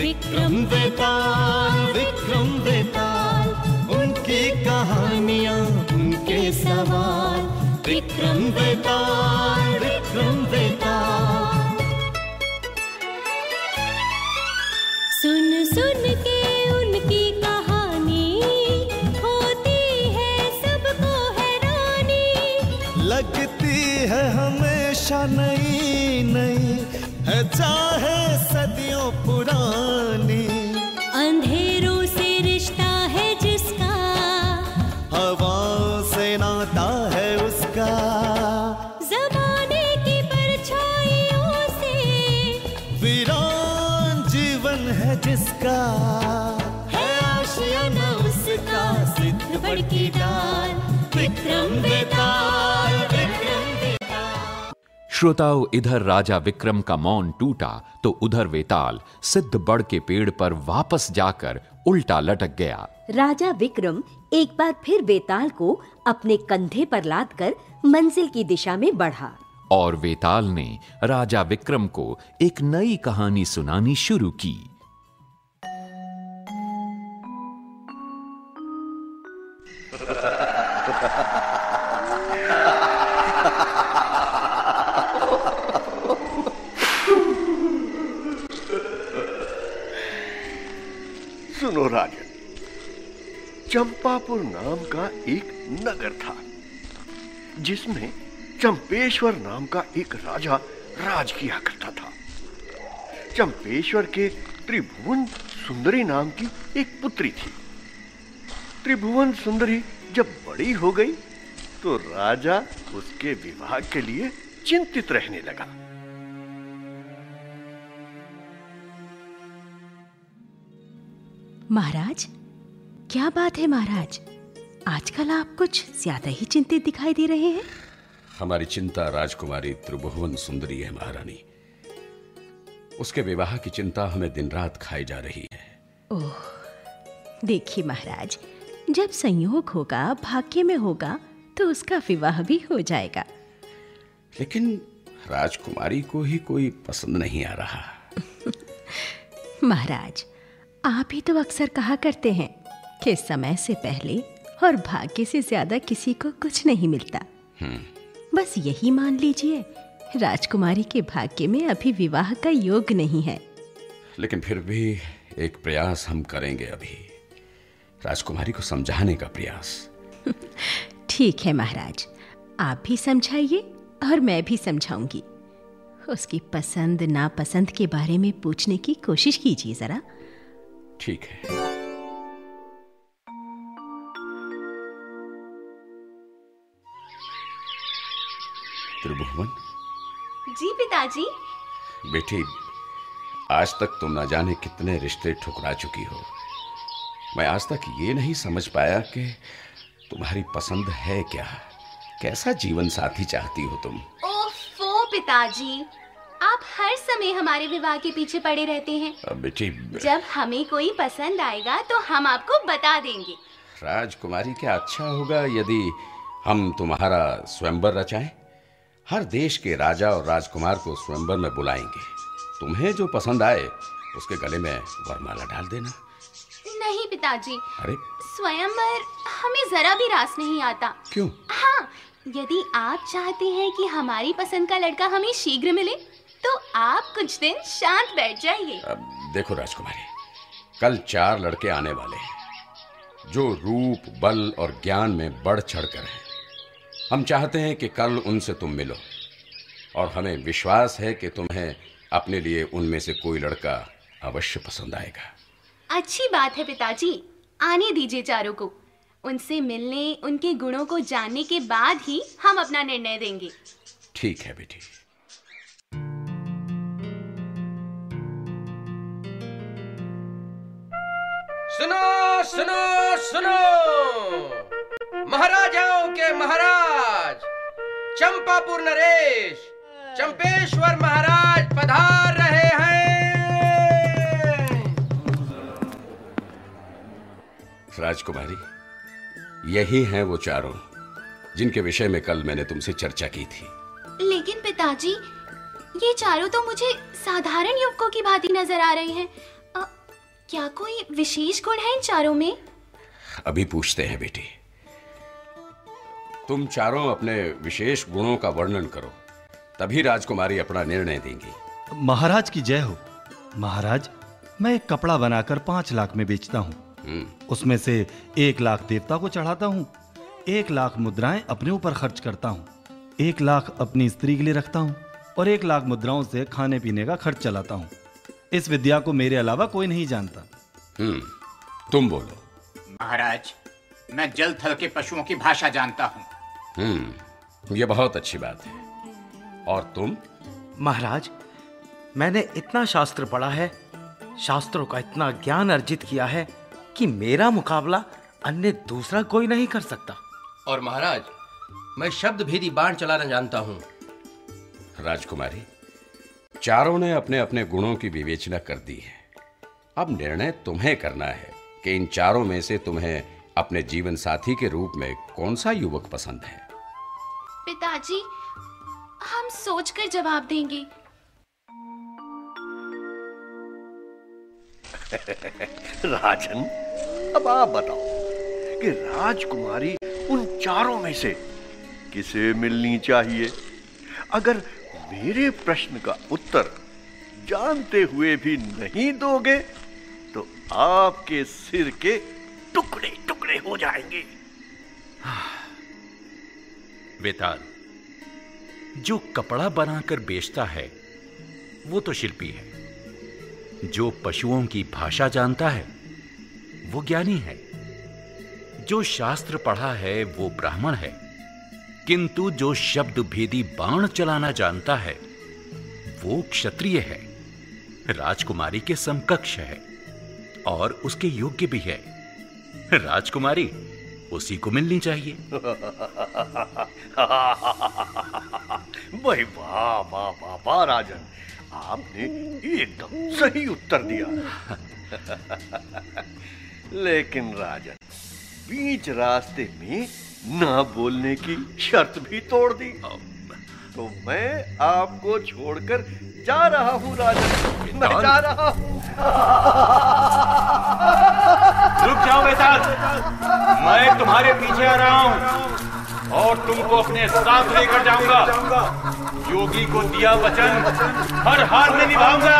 विक्रम वेताल विक्रम वेताल, उनकी कहानियाँ, उनके सवाल। विक्रम वेताल विक्रम वेताल। सुन सुन के उनकी कहानी, होती है सबको हैरानी। लगती है हमेशा नई नई है चाहे सदियों पुरानी। अंधेरों से रिश्ता है जिसका। हवाओं से नाता है उसका। जमाने की परछाइयों से। वीरान जीवन है जिसका। श्रोताओं इधर राजा विक्रम का मौन टूटा तो उधर वेताल सिद्ध बड़ के पेड़ पर वापस जाकर उल्टा लटक गया। राजा विक्रम एक बार फिर वेताल को अपने कंधे पर लादकर मंजिल की दिशा में बढ़ा। और वेताल ने राजा विक्रम को एक नई कहानी सुनानी शुरू की। चंपापुर नाम का एक नगर था, जिसमें चंपेश्वर नाम का एक राजा राज किया करता था। चंपेश्वर के त्रिभुवन सुंदरी नाम की एक पुत्री थी। त्रिभुवन सुंदरी जब बड़ी हो गई तो राजा उसके विवाह के लिए चिंतित रहने लगा। महाराज क्या बात है महाराज? आजकल आप कुछ ज़्यादा ही चिंतित दिखाई दे रहे हैं। हमारी चिंता राजकुमारी त्रिभुवन सुंदरी है महारानी। उसके विवाह की चिंता हमें दिन रात खाई जा रही है। ओह देखिए महाराज जब संयोग होगा भाग्य में होगा तो उसका विवाह भी हो जाएगा। लेकिन राजकुमारी को ही कोई पसंद नहीं आ रहा। महाराज आप ही तो अक्सर कहा करते हैं कि समय से पहले और भाग्य से ज़्यादा किसी को कुछ नहीं मिलता। बस यही मान लीजिए राजकुमारी के भाग्य में अभी विवाह का योग नहीं है। लेकिन फिर भी एक प्रयास हम करेंगे अभी। राजकुमारी को समझाने का प्रयास। ठीक है महाराज आप भी समझाइए और मैं भी समझाऊँगी। उसकी पसंद नापसंद के बारे में पूछने की कोशिश कीजिए जरा। ठीक है। त्रिभुवन। जी पिताजी। बेटी आज तक तुम न जाने कितने रिश्ते ठुकरा चुकी हो। मैं आज तक ये नहीं समझ पाया कि तुम्हारी पसंद है क्या। कैसा जीवन साथी चाहती हो तुम? ओफो पिताजी आप हर समय हमारे विवाह के पीछे पड़े रहते हैं। बेटी जब हमें कोई पसंद आएगा तो हम आपको बता देंगे। राजकुमारी क्या अच्छा होगा यदि हम तुम्हारा स्वयंवर रचाएँ? हर देश के राजा और राजकुमार को स्वयंवर में बुलाएँगे। तुम्हें जो पसंद आए उसके गले में वरमाला डाल देना। नहीं पिताजी। अरे। स्वयंवर हमें जरा भी रास नहीं आता। क्यों? हाँ यदि आप चाहते हैं कि हमारी पसंद का लड़का हमें शीघ्र मिले तो आप कुछ दिन शांत बैठ जाइए। अब देखो राजकुमारी कल चार लड़के आने वाले हैं जो रूप बल और ज्ञान में बढ़ चढ़ कर हैं। हम चाहते हैं कि कल उनसे तुम मिलो। और हमें विश्वास है कि तुम्हें अपने लिए उनमें से कोई लड़का अवश्य पसंद आएगा। अच्छी बात है पिताजी। आने दीजिए चारों को। उनसे मिलने उनके गुणों को जानने के बाद ही हम अपना निर्णय देंगे। ठीक है बेटी। सुनो सुनो सुनो। महाराजाओं के महाराज चंपापुर नरेश। चंपेश्वर महाराज पधार रहे हैं। राजकुमारी यही हैं वो चारों जिनके विषय में कल मैंने तुमसे चर्चा की थी। लेकिन पिताजी ये चारों तो मुझे साधारण युवकों की भांति नज़र आ रहे हैं। क्या कोई विशेष गुण है इन चारों में? अभी पूछते हैं बेटी तुम चारों अपने विशेष गुणों का वर्णन करो तभी राजकुमारी अपना निर्णय देंगी। महाराज की जय हो। महाराज मैं एक कपड़ा बनाकर पाँच लाख में बेचता हूँ। हम्म, उसमें से एक लाख देवता को चढ़ाता हूँ एक लाख मुद्राएँ अपने ऊपर खर्च करता हूँ एक लाख अपनी स्त्री के लिए रखता हूँ और एक लाख मुद्राओं से खाने पीने का खर्च चलाता हूँ। इस विद्या को मेरे अलावा कोई नहीं जानता। हम्म, तुम बोलो। महाराज मैं जल थल के पशुओं की भाषा जानता हूँ। हम्म ये बहुत अच्छी बात है। और तुम? महाराज मैंने इतना शास्त्र पढ़ा है शास्त्रों का इतना ज्ञान अर्जित किया है कि मेरा मुकाबला अन्य दूसरा कोई नहीं कर सकता। और महाराज मैं शब्द भेदी बाण चलाना जानता हूँ। राजकुमारी चारों ने अपने अपने गुणों की विवेचना कर दी है। अब निर्णय तुम्हें करना है कि इन चारों में से तुम्हें अपने जीवन साथी के रूप में कौन सा युवक पसंद है? पिताजी हम सोचकर जवाब देंगे। राजन अब आप बताओ कि राजकुमारी उन चारों में से किसे मिलनी चाहिए? अगर मेरे प्रश्न का उत्तर जानते हुए भी नहीं दोगे तो आपके सिर के टुकड़े टुकड़े हो जाएँगे। वेताल जो कपड़ा बनाकर बेचता है, वो तो शिल्पी है। जो पशुओं की भाषा जानता है, वो ज्ञानी है। जो शास्त्र पढ़ा है, वो ब्राह्मण है। किंतु जो शब्द भेदी बाण चलाना जानता है, वो क्षत्रिय है। राजकुमारी के समकक्ष है और उसके योग्य भी है। राजकुमारी उसी को मिलनी चाहिए। भाई वाह वाह वाह वाह राजन आपने एकदम सही उत्तर दिया। लेकिन राजन बीच रास्ते में ना बोलने की शर्त भी तोड़ दी। तो मैं आपको छोड़कर जा रहा हूँ राजा। मैं जा रहा हूँ। रुक जाओ बेटा मैं तुम्हारे पीछे आ रहा हूँ और तुमको अपने साथ लेकर जाऊँगा। योगी को दिया वचन हर हाल में निभाऊँगा।